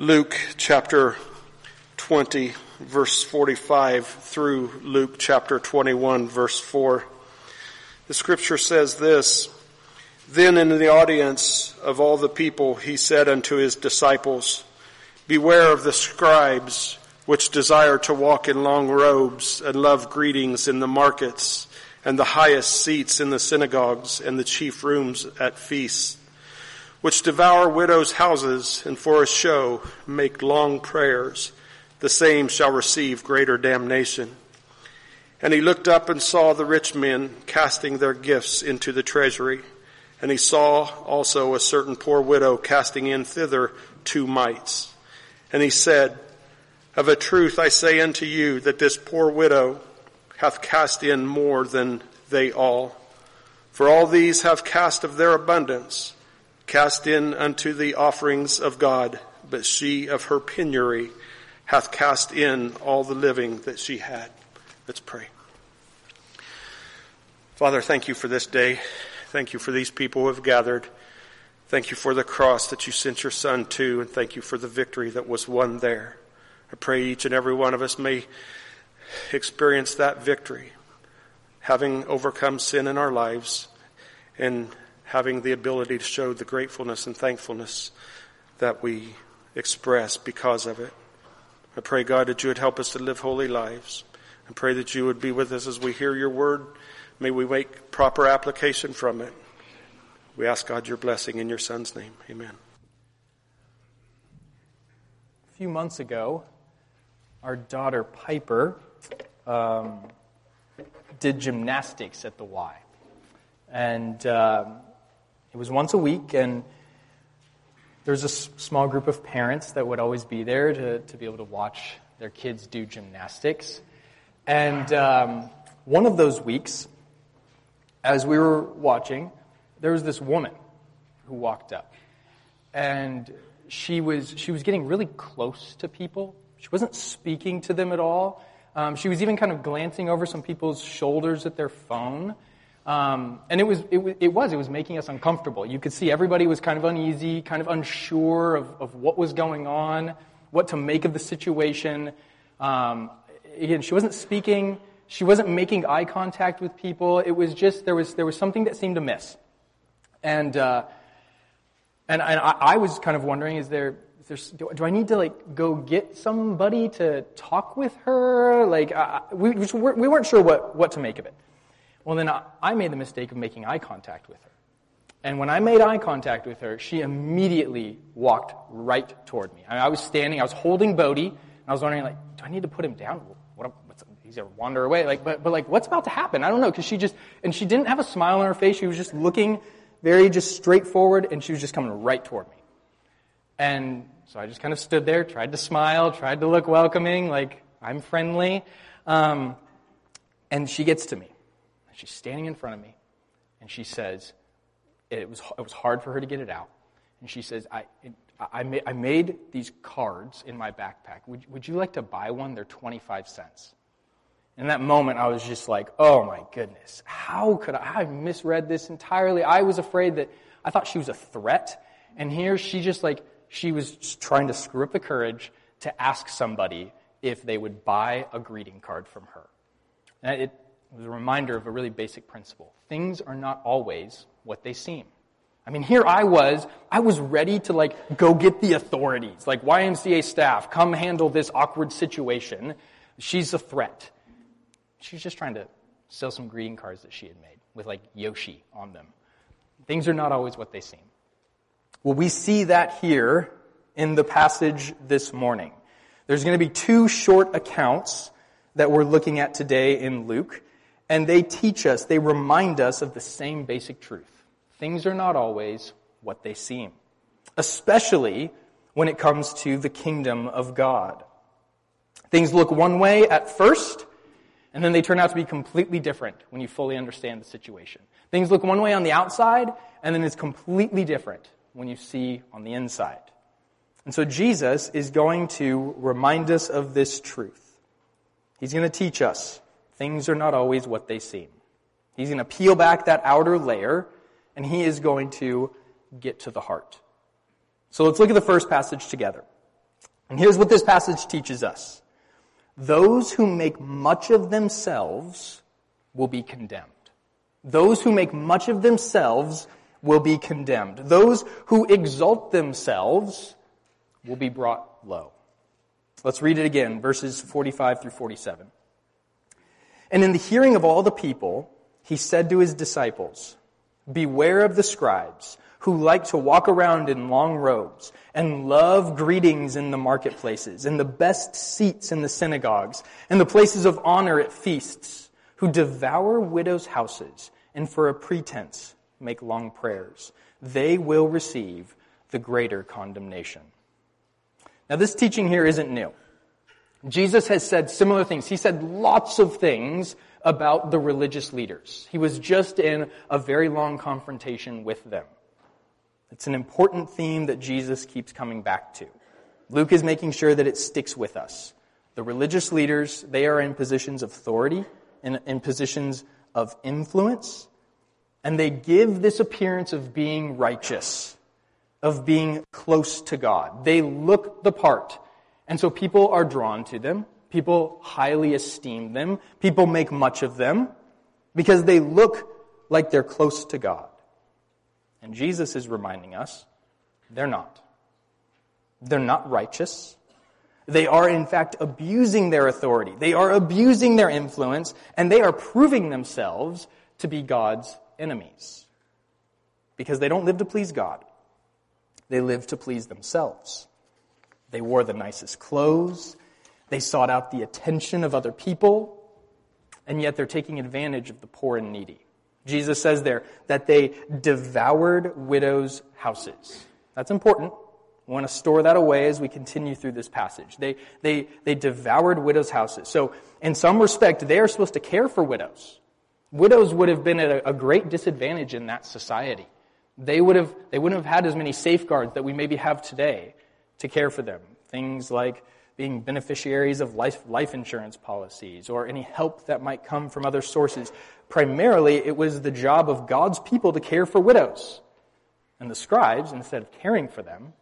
Luke chapter 20, verse 45 through Luke chapter 21, verse 4. The scripture says this, Then in the audience of all the people he said unto his disciples, Beware of the scribes which desire to walk in long robes and love greetings in the markets and the highest seats in the synagogues and the chief rooms at feasts which devour widows' houses and for a show make long prayers, the same shall receive greater damnation. And he looked up and saw the rich men casting their gifts into the treasury. And he saw also a certain poor widow casting in thither two mites. And he said, Of a truth I say unto you that this poor widow hath cast in more than they all. For all these have cast of their abundance cast in unto the offerings of God, but she of her penury hath cast in all the living that she had. Let's pray. Father, thank you for this day. Thank you for these people who have gathered. Thank you for the cross that you sent your son to, and thank you for the victory that was won there. I pray each and every one of us may experience that victory, having overcome sin in our lives and having the ability to show the gratefulness and thankfulness that we express because of it. I pray, God, that you would help us to live holy lives. I pray that you would be with us as we hear your word. May we make proper application from it. We ask God your blessing in your son's name. Amen. A few months ago, our daughter Piper um, did gymnastics at the Y. And um, it was once a week, and there was a small group of parents that would always be there to, to be able to watch their kids do gymnastics. And um, one of those weeks, as we were watching, there was this woman who walked up. And she was, she was getting really close to people. She wasn't speaking to them at all. Um, she was even kind of glancing over some people's shoulders at their phone. Um, and it was, it, it, was, it was making us uncomfortable. You could see everybody was kind of uneasy, kind of unsure of, of what was going on, what to make of the situation. Um, again, she wasn't speaking, she wasn't making eye contact with people. It was just, there was, there was something that seemed amiss. And, uh, and, and I, I, was kind of wondering, is there, is there do, do, I need to like go get somebody to talk with her? Like, uh, we, we weren't sure what, what to make of it. Well, then I made the mistake of making eye contact with her. And when I made eye contact with her, she immediately walked right toward me. I, was standing, I was holding Bodhi, and I was wondering, like, do I need to put him down? What, what's, he's gonna wander away. Like, but, but like, what's about to happen? I don't know, because she just, and she didn't have a smile on her face. She was just looking very just straightforward, and she was just coming right toward me. And so I just kind of stood there, tried to smile, tried to look welcoming, like, I'm friendly. Um, and she gets to me. She's standing in front of me, and she says, it was, it was hard for her to get it out. And she says, I, I, made, I made these cards in my backpack. Would, would you like to buy one? They're 25 cents. In that moment, I was just like, oh my goodness, how could I? I misread this entirely. I was afraid that, I thought she was a threat. And here she just like, she was trying to screw up the courage to ask somebody if they would buy a greeting card from her. And it, it was a reminder of a really basic principle. Things are not always what they seem. I mean, here I was, I was ready to like go get the authorities, like YMCA staff, come handle this awkward situation. She's a threat. She's just trying to sell some greeting cards that she had made with like Yoshi on them. Things are not always what they seem. Well, we see that here in the passage this morning. There's going to be two short accounts that we're looking at today in Luke. And they teach us, they remind us of the same basic truth. Things are not always what they seem, especially when it comes to the kingdom of God. Things look one way at first, and then they turn out to be completely different when you fully understand the situation. Things look one way on the outside, and then it's completely different when you see on the inside. And so Jesus is going to remind us of this truth. He's going to teach us Things are not always what they seem. He's going to peel back that outer layer, and he is going to get to the heart. So let's look at the first passage together. And here's what this passage teaches us. Those who make much of themselves will be condemned. Those who make much of themselves will be condemned. Those who exalt themselves will be brought low. Let's read it again, verses 45 through 47. And in the hearing of all the people, he said to his disciples, Beware of the scribes who like to walk around in long robes and love greetings in the marketplaces and the best seats in the synagogues and the places of honor at feasts, who devour widows' houses and for a pretense make long prayers. They will receive the greater condemnation. Now this teaching here isn't new. Jesus has said similar things. He said lots of things about the religious leaders. He was just in a very long confrontation with them. It's an important theme that Jesus keeps coming back to. Luke is making sure that it sticks with us. The religious leaders, they are in positions of authority, in, in positions of influence, and they give this appearance of being righteous, of being close to God. They look the part. And so people are drawn to them. People highly esteem them. People make much of them because they look like they're close to God. And Jesus is reminding us they're not. They're not righteous. They are, in fact, abusing their authority. They are abusing their influence, and they are proving themselves to be God's enemies. Because they don't live to please God. They live to please themselves. They wore the nicest clothes. They sought out the attention of other people. And yet they're taking advantage of the poor and needy. Jesus says there that they devoured widows' houses. That's important. We want to store that away as we continue through this passage. They, they, they devoured widows' houses. So, in some respect, they are supposed to care for widows. Widows would have been at a, a great disadvantage in that society. They would have, they wouldn't have had as many safeguards that we maybe have today to care for them. Things like being beneficiaries of life, life insurance policies or any help that might come from other sources. Primarily, it was the job of God's people to care for widows. And the scribes, instead of caring for them,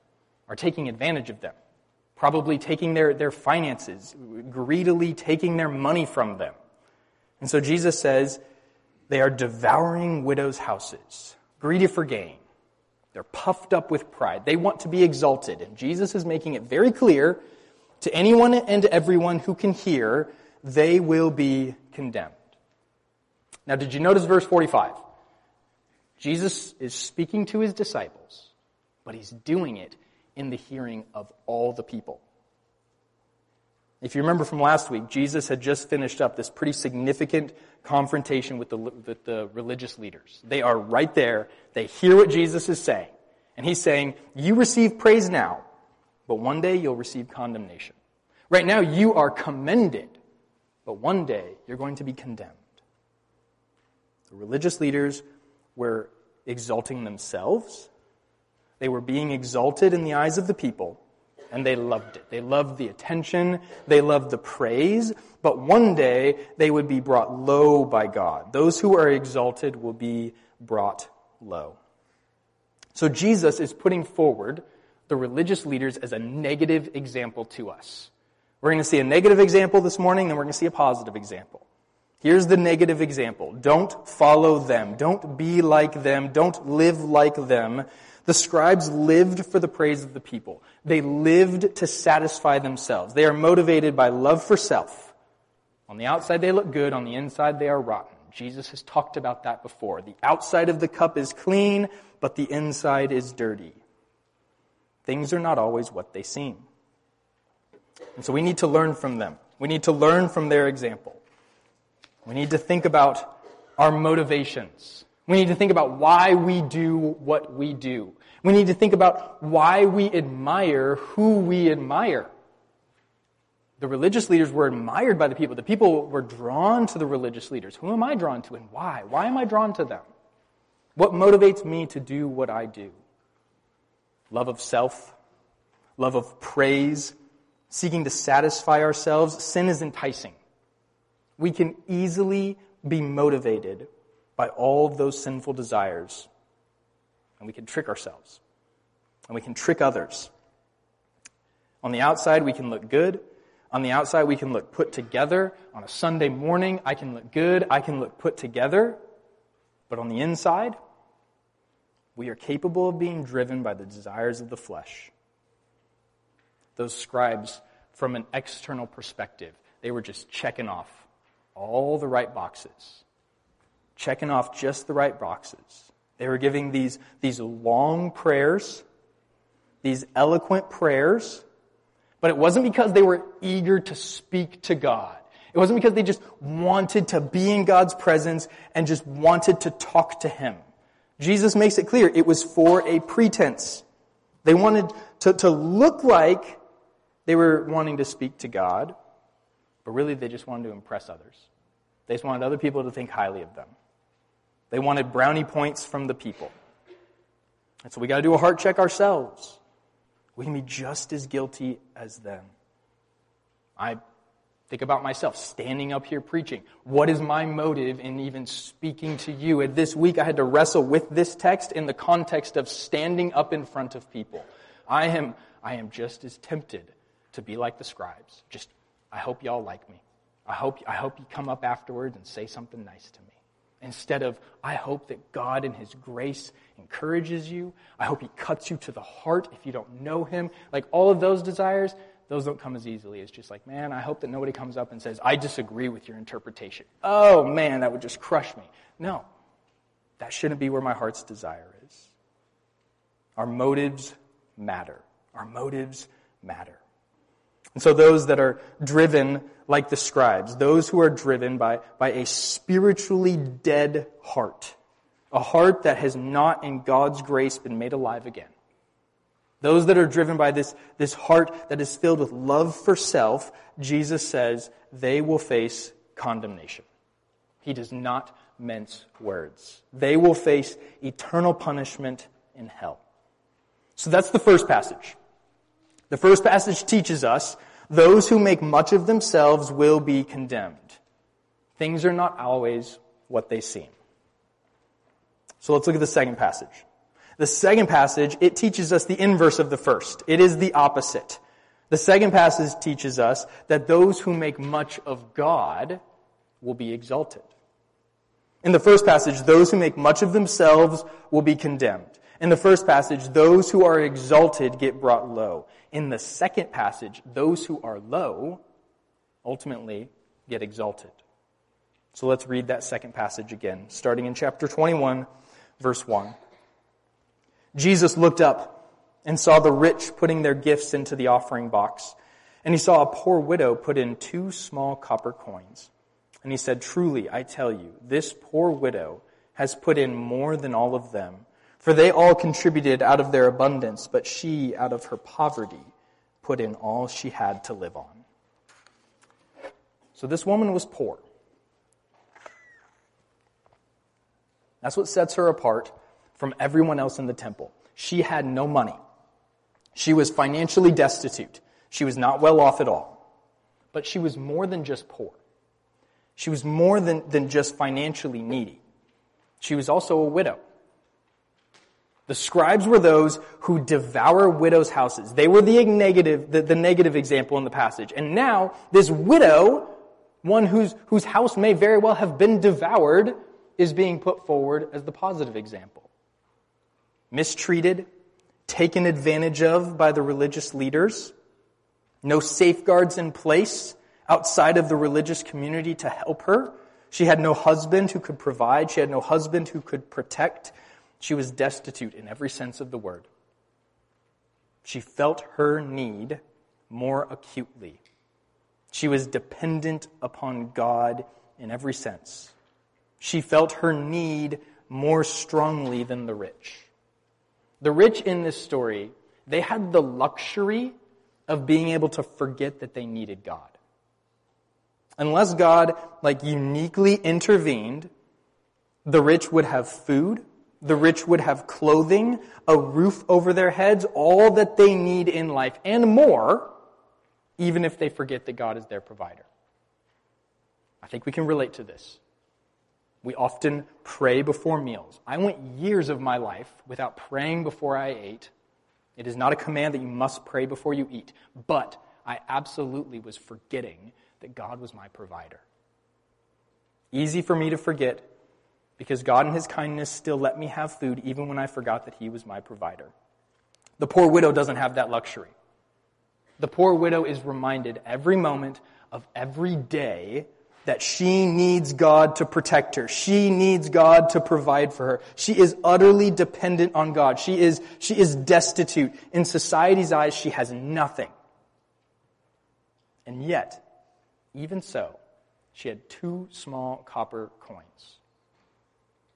are taking advantage of them, probably taking their, their finances, greedily taking their money from them. And so Jesus says they are devouring widows' houses, greedy for gain. They're puffed up with pride. They want to be exalted. And Jesus is making it very clear to anyone and everyone who can hear, they will be condemned. Now, did you notice verse 45? Jesus is speaking to his disciples, but he's doing it in the hearing of all the people. If you remember from last week, Jesus had just finished up this pretty significant confrontation with the, with the religious leaders. They are right there. They hear what Jesus is saying. And he's saying, you receive praise now, but one day you'll receive condemnation. Right now you are commended, but one day you're going to be condemned. The religious leaders were exalting themselves. They were being exalted in the eyes of the people, and they loved it. They loved the attention, they loved the praise, but one day they would be brought low by God. Those who are exalted will be brought low. So Jesus is putting forward the religious leaders as a negative example to us. We're going to see a negative example this morning, then we're going to see a positive example. Here's the negative example. Don't follow them. Don't be like them. Don't live like them. The scribes lived for the praise of the people. They lived to satisfy themselves. They are motivated by love for self. On the outside, they look good. On the inside, they are rotten. Jesus has talked about that before. The outside of the cup is clean, but the inside is dirty. Things are not always what they seem. And so we need to learn from them. We need to learn from their example. We need to think about our motivations. We need to think about why we do what we do. We need to think about why we admire who we admire. The religious leaders were admired by the people. The people were drawn to the religious leaders. Who am I drawn to and why? Why am I drawn to them? What motivates me to do what I do? Love of self, love of praise, seeking to satisfy ourselves. Sin is enticing. We can easily be motivated by all of those sinful desires. And we can trick ourselves. And we can trick others. On the outside, we can look good. On the outside, we can look put together. On a Sunday morning, I can look good. I can look put together. But on the inside, we are capable of being driven by the desires of the flesh. Those scribes, from an external perspective, they were just checking off all the right boxes, checking off just the right boxes. They were giving these, these long prayers, these eloquent prayers, but it wasn't because they were eager to speak to God. It wasn't because they just wanted to be in God's presence and just wanted to talk to Him. Jesus makes it clear it was for a pretense. They wanted to, to look like they were wanting to speak to God, but really they just wanted to impress others. They just wanted other people to think highly of them. They wanted brownie points from the people. And so we got to do a heart check ourselves. We can be just as guilty as them. I think about myself standing up here preaching. What is my motive in even speaking to you? And this week I had to wrestle with this text in the context of standing up in front of people. I am, I am just as tempted to be like the scribes. Just, I hope y'all like me. I hope, I hope you come up afterwards and say something nice to me. Instead of, I hope that God in His grace encourages you. I hope He cuts you to the heart if you don't know Him. Like all of those desires, those don't come as easily. It's just like, man, I hope that nobody comes up and says, I disagree with your interpretation. Oh, man, that would just crush me. No, that shouldn't be where my heart's desire is. Our motives matter. Our motives matter. And so those that are driven like the scribes, those who are driven by, by a spiritually dead heart, a heart that has not in God's grace been made alive again. Those that are driven by this, this heart that is filled with love for self, Jesus says they will face condemnation. He does not mince words. They will face eternal punishment in hell. So that's the first passage. The first passage teaches us those who make much of themselves will be condemned. Things are not always what they seem. So let's look at the second passage. The second passage, it teaches us the inverse of the first. It is the opposite. The second passage teaches us that those who make much of God will be exalted. In the first passage, those who make much of themselves will be condemned. In the first passage, those who are exalted get brought low. In the second passage, those who are low ultimately get exalted. So let's read that second passage again, starting in chapter 21, verse 1. Jesus looked up and saw the rich putting their gifts into the offering box, and he saw a poor widow put in two small copper coins. And he said, Truly, I tell you, this poor widow has put in more than all of them for they all contributed out of their abundance, but she, out of her poverty, put in all she had to live on. So this woman was poor. That's what sets her apart from everyone else in the temple. She had no money. She was financially destitute. She was not well off at all. But she was more than just poor. She was more than, than just financially needy. She was also a widow. The scribes were those who devour widows' houses. They were the negative, the, the, negative example in the passage. And now, this widow, one whose, whose house may very well have been devoured, is being put forward as the positive example. Mistreated, taken advantage of by the religious leaders, no safeguards in place outside of the religious community to help her. She had no husband who could provide. She had no husband who could protect. She was destitute in every sense of the word. She felt her need more acutely. She was dependent upon God in every sense. She felt her need more strongly than the rich. The rich in this story, they had the luxury of being able to forget that they needed God. Unless God, like, uniquely intervened, the rich would have food, the rich would have clothing, a roof over their heads, all that they need in life, and more, even if they forget that God is their provider. I think we can relate to this. We often pray before meals. I went years of my life without praying before I ate It is not a command that you must pray before you eat, but I absolutely was forgetting that God was my provider. Easy for me to forget because God in His kindness still let me have food even when I forgot that He was my provider. The poor widow doesn't have that luxury. The poor widow is reminded every moment of every day that she needs God to protect her. She needs God to provide for her. She is utterly dependent on God. She is, she is destitute. In society's eyes, she has nothing. And yet, even so, she had two small copper coins.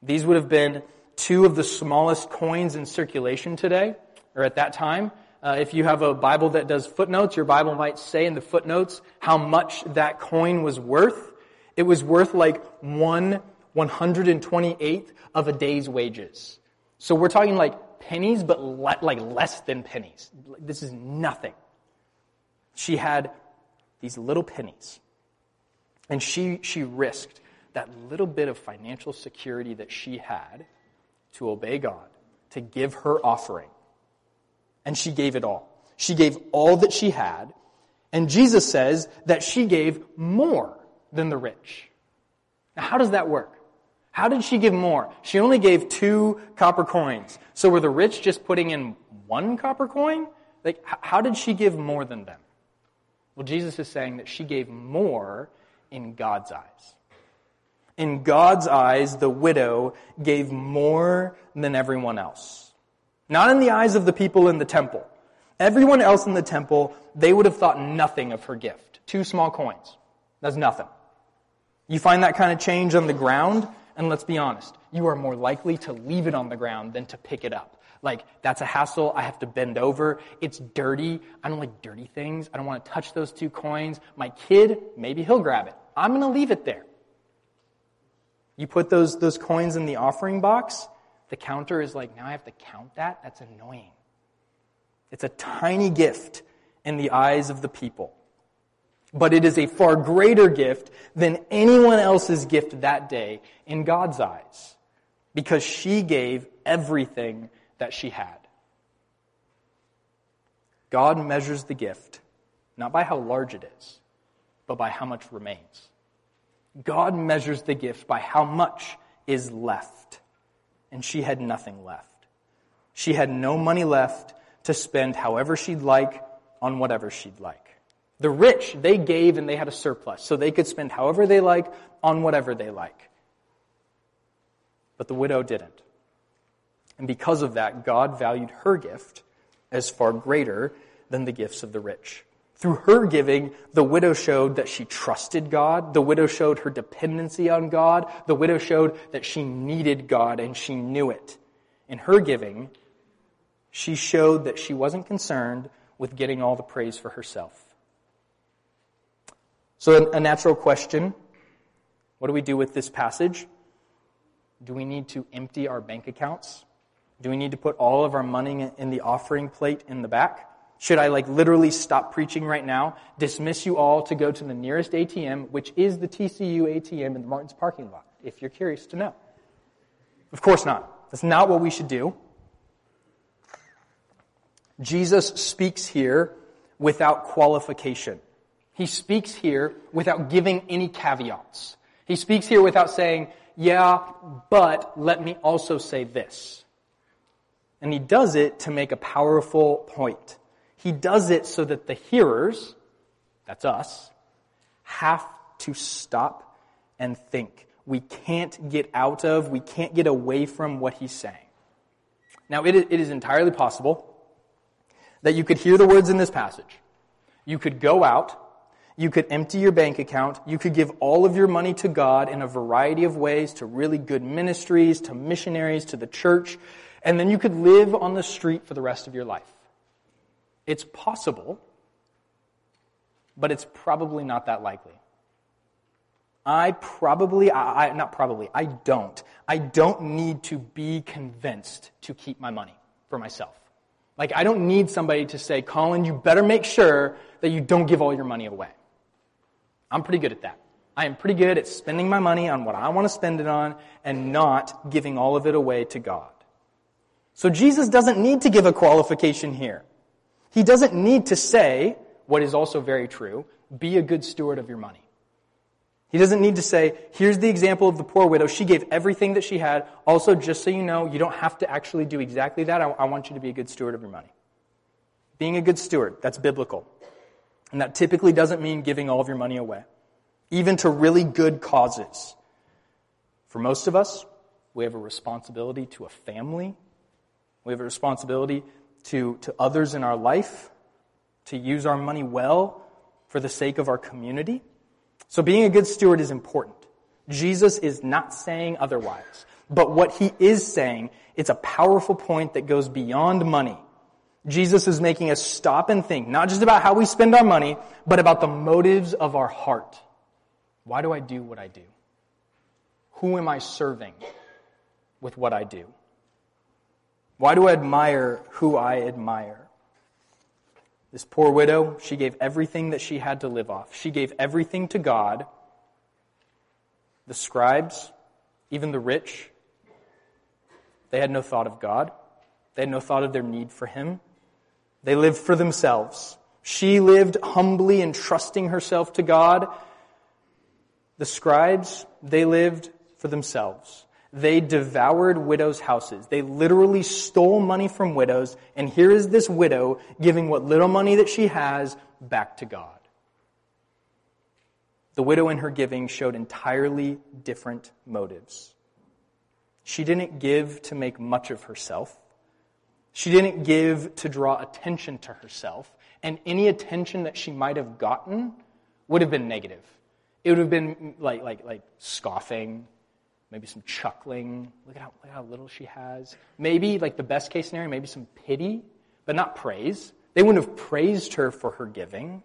These would have been two of the smallest coins in circulation today, or at that time. Uh, if you have a Bible that does footnotes, your Bible might say in the footnotes how much that coin was worth. It was worth like one 128th of a day's wages. So we're talking like pennies, but le- like less than pennies. This is nothing. She had these little pennies. And she, she risked that little bit of financial security that she had to obey God, to give her offering. And she gave it all. She gave all that she had. And Jesus says that she gave more than the rich. Now, how does that work? How did she give more? She only gave two copper coins. So were the rich just putting in one copper coin? Like, how did she give more than them? Well, Jesus is saying that she gave more in God's eyes. In God's eyes, the widow gave more than everyone else. Not in the eyes of the people in the temple. Everyone else in the temple, they would have thought nothing of her gift. Two small coins. That's nothing. You find that kind of change on the ground, and let's be honest, you are more likely to leave it on the ground than to pick it up. Like, that's a hassle. I have to bend over. It's dirty. I don't like dirty things. I don't want to touch those two coins. My kid, maybe he'll grab it. I'm going to leave it there. You put those, those coins in the offering box, the counter is like, now I have to count that? That's annoying. It's a tiny gift in the eyes of the people. But it is a far greater gift than anyone else's gift that day in God's eyes. Because she gave everything that she had. God measures the gift not by how large it is, but by how much remains. God measures the gift by how much is left. And she had nothing left. She had no money left to spend however she'd like on whatever she'd like. The rich, they gave and they had a surplus, so they could spend however they like on whatever they like. But the widow didn't. And because of that, God valued her gift as far greater than the gifts of the rich. Through her giving, the widow showed that she trusted God. The widow showed her dependency on God. The widow showed that she needed God and she knew it. In her giving, she showed that she wasn't concerned with getting all the praise for herself. So, a natural question what do we do with this passage? Do we need to empty our bank accounts? Do we need to put all of our money in the offering plate in the back? Should I like literally stop preaching right now, dismiss you all to go to the nearest ATM, which is the TCU ATM in the Martin's parking lot, if you're curious to know? Of course not. That's not what we should do. Jesus speaks here without qualification. He speaks here without giving any caveats. He speaks here without saying, yeah, but let me also say this. And he does it to make a powerful point. He does it so that the hearers, that's us, have to stop and think. We can't get out of, we can't get away from what he's saying. Now, it is entirely possible that you could hear the words in this passage. You could go out, you could empty your bank account, you could give all of your money to God in a variety of ways to really good ministries, to missionaries, to the church and then you could live on the street for the rest of your life. It's possible, but it's probably not that likely. I probably, I, not probably, I don't. I don't need to be convinced to keep my money for myself. Like, I don't need somebody to say, Colin, you better make sure that you don't give all your money away. I'm pretty good at that. I am pretty good at spending my money on what I want to spend it on and not giving all of it away to God. So Jesus doesn't need to give a qualification here. He doesn't need to say, what is also very true, be a good steward of your money. He doesn't need to say, here's the example of the poor widow. She gave everything that she had. Also, just so you know, you don't have to actually do exactly that. I, I want you to be a good steward of your money. Being a good steward, that's biblical. And that typically doesn't mean giving all of your money away, even to really good causes. For most of us, we have a responsibility to a family. We have a responsibility to, to others in our life, to use our money well for the sake of our community. So being a good steward is important. Jesus is not saying otherwise. But what he is saying, it's a powerful point that goes beyond money. Jesus is making us stop and think, not just about how we spend our money, but about the motives of our heart. Why do I do what I do? Who am I serving with what I do? Why do I admire who I admire? This poor widow, she gave everything that she had to live off. She gave everything to God. The scribes, even the rich, they had no thought of God. They had no thought of their need for Him. They lived for themselves. She lived humbly and trusting herself to God. The scribes, they lived for themselves. They devoured widows' houses. They literally stole money from widows, and here is this widow giving what little money that she has back to God. The widow in her giving showed entirely different motives. She didn't give to make much of herself. She didn't give to draw attention to herself, and any attention that she might have gotten would have been negative. It would have been like, like, like scoffing, maybe some chuckling. Look at, how, look at how little she has. Maybe, like the best case scenario, maybe some pity, but not praise. They wouldn't have praised her for her giving.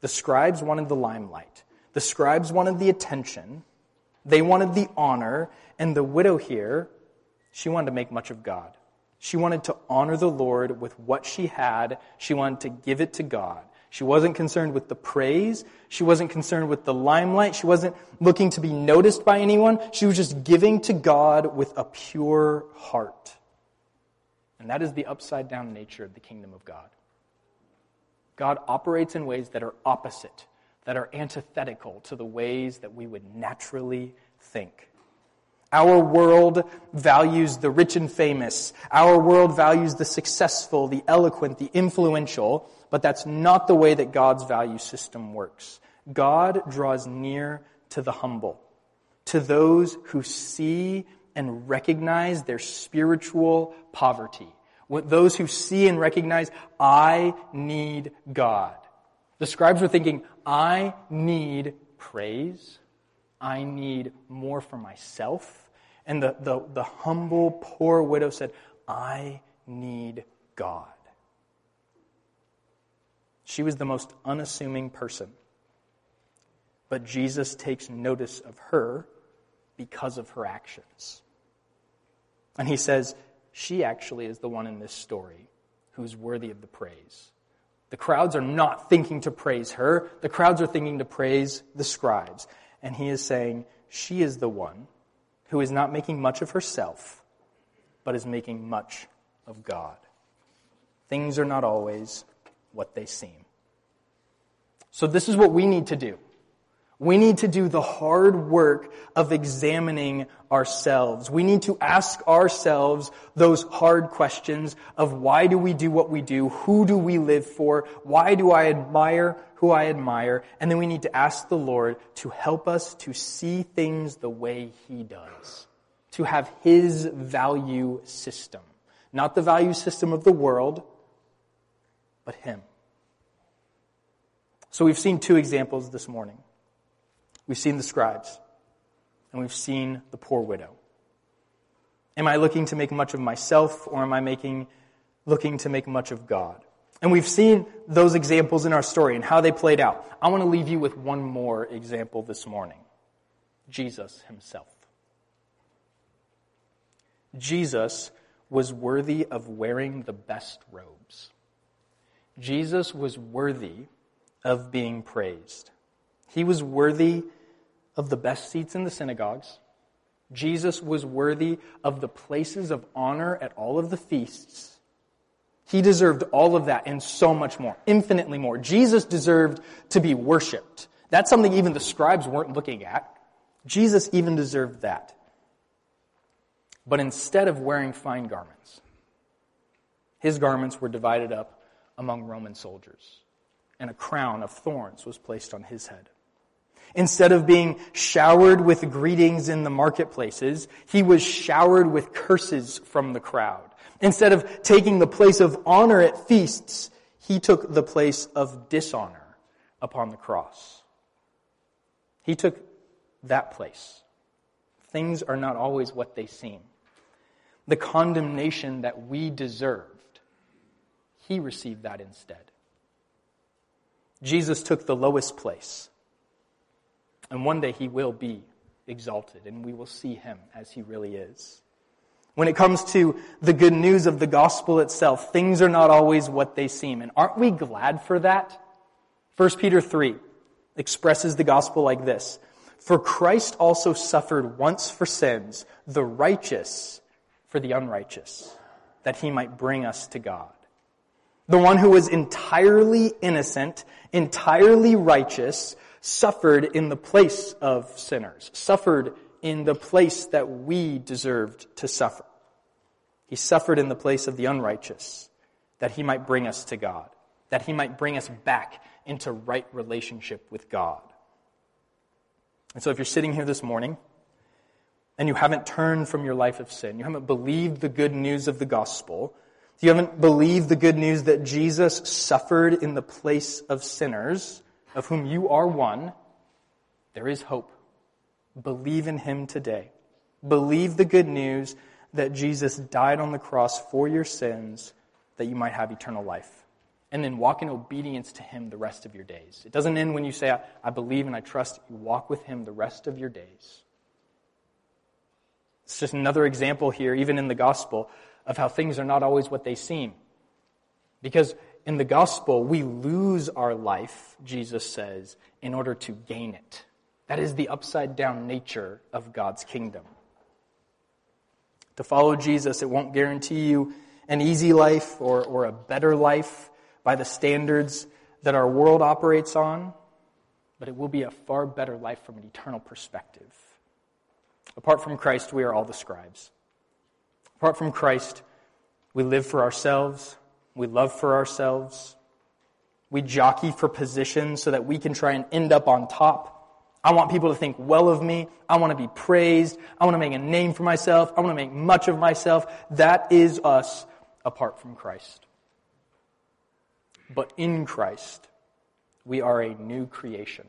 The scribes wanted the limelight. The scribes wanted the attention. They wanted the honor. And the widow here, she wanted to make much of God. She wanted to honor the Lord with what she had. She wanted to give it to God. She wasn't concerned with the praise. She wasn't concerned with the limelight. She wasn't looking to be noticed by anyone. She was just giving to God with a pure heart. And that is the upside down nature of the kingdom of God. God operates in ways that are opposite, that are antithetical to the ways that we would naturally think. Our world values the rich and famous. Our world values the successful, the eloquent, the influential, but that's not the way that God's value system works. God draws near to the humble, to those who see and recognize their spiritual poverty, those who see and recognize, I need God. The scribes were thinking, I need praise. I need more for myself. And the, the, the humble, poor widow said, I need God. She was the most unassuming person. But Jesus takes notice of her because of her actions. And he says, She actually is the one in this story who's worthy of the praise. The crowds are not thinking to praise her, the crowds are thinking to praise the scribes. And he is saying, She is the one who is not making much of herself, but is making much of God. Things are not always what they seem. So, this is what we need to do. We need to do the hard work of examining ourselves. We need to ask ourselves those hard questions of why do we do what we do? Who do we live for? Why do I admire who I admire? And then we need to ask the Lord to help us to see things the way He does, to have His value system. Not the value system of the world, but Him. So we've seen two examples this morning. We've seen the scribes and we've seen the poor widow. Am I looking to make much of myself or am I making, looking to make much of God? And we've seen those examples in our story and how they played out. I want to leave you with one more example this morning. Jesus himself. Jesus was worthy of wearing the best robes. Jesus was worthy of being praised. He was worthy of the best seats in the synagogues, Jesus was worthy of the places of honor at all of the feasts. He deserved all of that and so much more, infinitely more. Jesus deserved to be worshiped. That's something even the scribes weren't looking at. Jesus even deserved that. But instead of wearing fine garments, his garments were divided up among Roman soldiers, and a crown of thorns was placed on his head. Instead of being showered with greetings in the marketplaces, he was showered with curses from the crowd. Instead of taking the place of honor at feasts, he took the place of dishonor upon the cross. He took that place. Things are not always what they seem. The condemnation that we deserved, he received that instead. Jesus took the lowest place and one day he will be exalted, and we will see him as he really is. When it comes to the good news of the gospel itself, things are not always what they seem. And aren't we glad for that? 1 Peter 3 expresses the gospel like this. For Christ also suffered once for sins, the righteous for the unrighteous, that he might bring us to God. The one who was entirely innocent, entirely righteous, suffered in the place of sinners, suffered in the place that we deserved to suffer. He suffered in the place of the unrighteous, that he might bring us to God, that he might bring us back into right relationship with God. And so if you're sitting here this morning, and you haven't turned from your life of sin, you haven't believed the good news of the gospel, you haven't believed the good news that Jesus suffered in the place of sinners, of whom you are one, there is hope. Believe in him today. Believe the good news that Jesus died on the cross for your sins that you might have eternal life. And then walk in obedience to him the rest of your days. It doesn't end when you say, I, I believe and I trust. You walk with him the rest of your days. It's just another example here, even in the gospel, of how things are not always what they seem. Because in the gospel, we lose our life, Jesus says, in order to gain it. That is the upside down nature of God's kingdom. To follow Jesus, it won't guarantee you an easy life or, or a better life by the standards that our world operates on, but it will be a far better life from an eternal perspective. Apart from Christ, we are all the scribes. Apart from Christ, we live for ourselves, we love for ourselves. We jockey for position so that we can try and end up on top. I want people to think well of me. I want to be praised. I want to make a name for myself. I want to make much of myself. That is us apart from Christ. But in Christ, we are a new creation.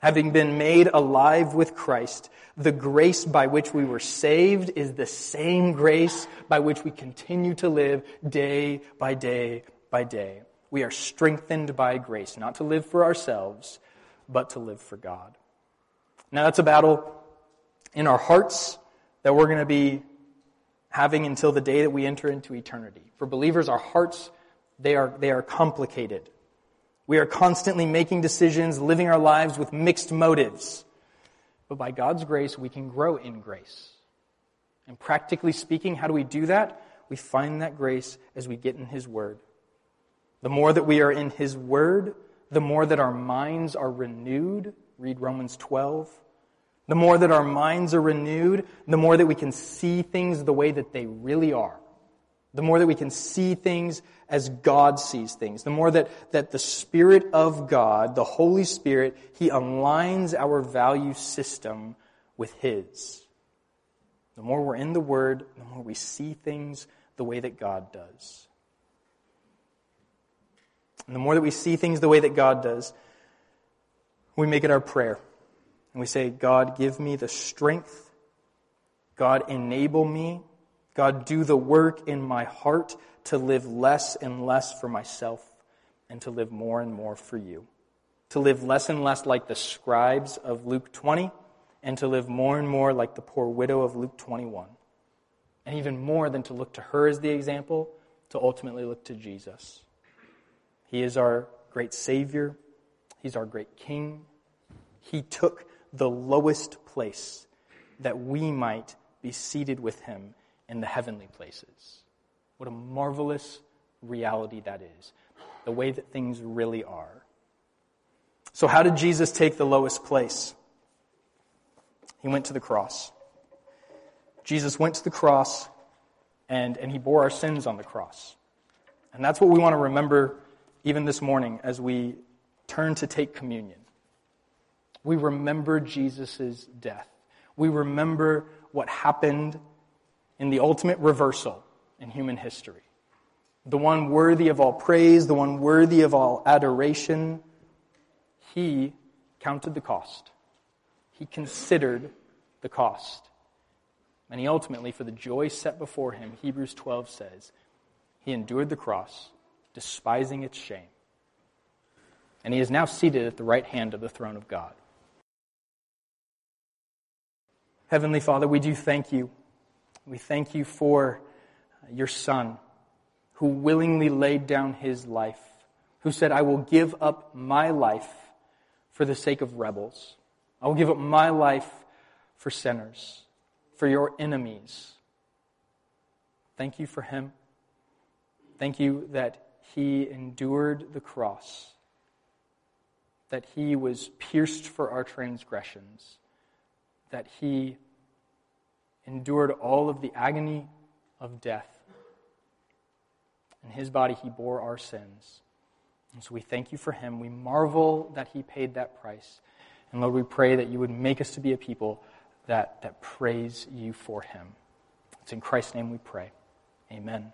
Having been made alive with Christ, the grace by which we were saved is the same grace by which we continue to live day by day by day. We are strengthened by grace, not to live for ourselves, but to live for God. Now, that's a battle in our hearts that we're going to be having until the day that we enter into eternity. For believers, our hearts, they are, they are complicated. We are constantly making decisions, living our lives with mixed motives. But by God's grace, we can grow in grace. And practically speaking, how do we do that? We find that grace as we get in His Word. The more that we are in His Word, the more that our minds are renewed. Read Romans 12. The more that our minds are renewed, the more that we can see things the way that they really are. The more that we can see things as God sees things, the more that, that the Spirit of God, the Holy Spirit, He aligns our value system with His. The more we're in the Word, the more we see things the way that God does. And the more that we see things the way that God does, we make it our prayer. And we say, God, give me the strength. God, enable me God, do the work in my heart to live less and less for myself and to live more and more for you. To live less and less like the scribes of Luke 20 and to live more and more like the poor widow of Luke 21. And even more than to look to her as the example, to ultimately look to Jesus. He is our great Savior. He's our great King. He took the lowest place that we might be seated with him in the heavenly places. What a marvelous reality that is, the way that things really are. So, how did Jesus take the lowest place? He went to the cross. Jesus went to the cross and, and he bore our sins on the cross. And that's what we want to remember even this morning as we turn to take communion. We remember Jesus' death. We remember what happened in the ultimate reversal in human history. The one worthy of all praise, the one worthy of all adoration, he counted the cost. He considered the cost. And he ultimately, for the joy set before him, Hebrews 12 says, he endured the cross, despising its shame. And he is now seated at the right hand of the throne of God. Heavenly Father, we do thank you. We thank you for your Son, who willingly laid down his life, who said, I will give up my life for the sake of rebels. I will give up my life for sinners, for your enemies. Thank you for him. Thank you that he endured the cross, that he was pierced for our transgressions that he endured all of the agony of death. In his body, he bore our sins. And so we thank you for him. We marvel that he paid that price. And Lord, we pray that you would make us to be a people that, that praise you for him. It's in Christ's name we pray. Amen.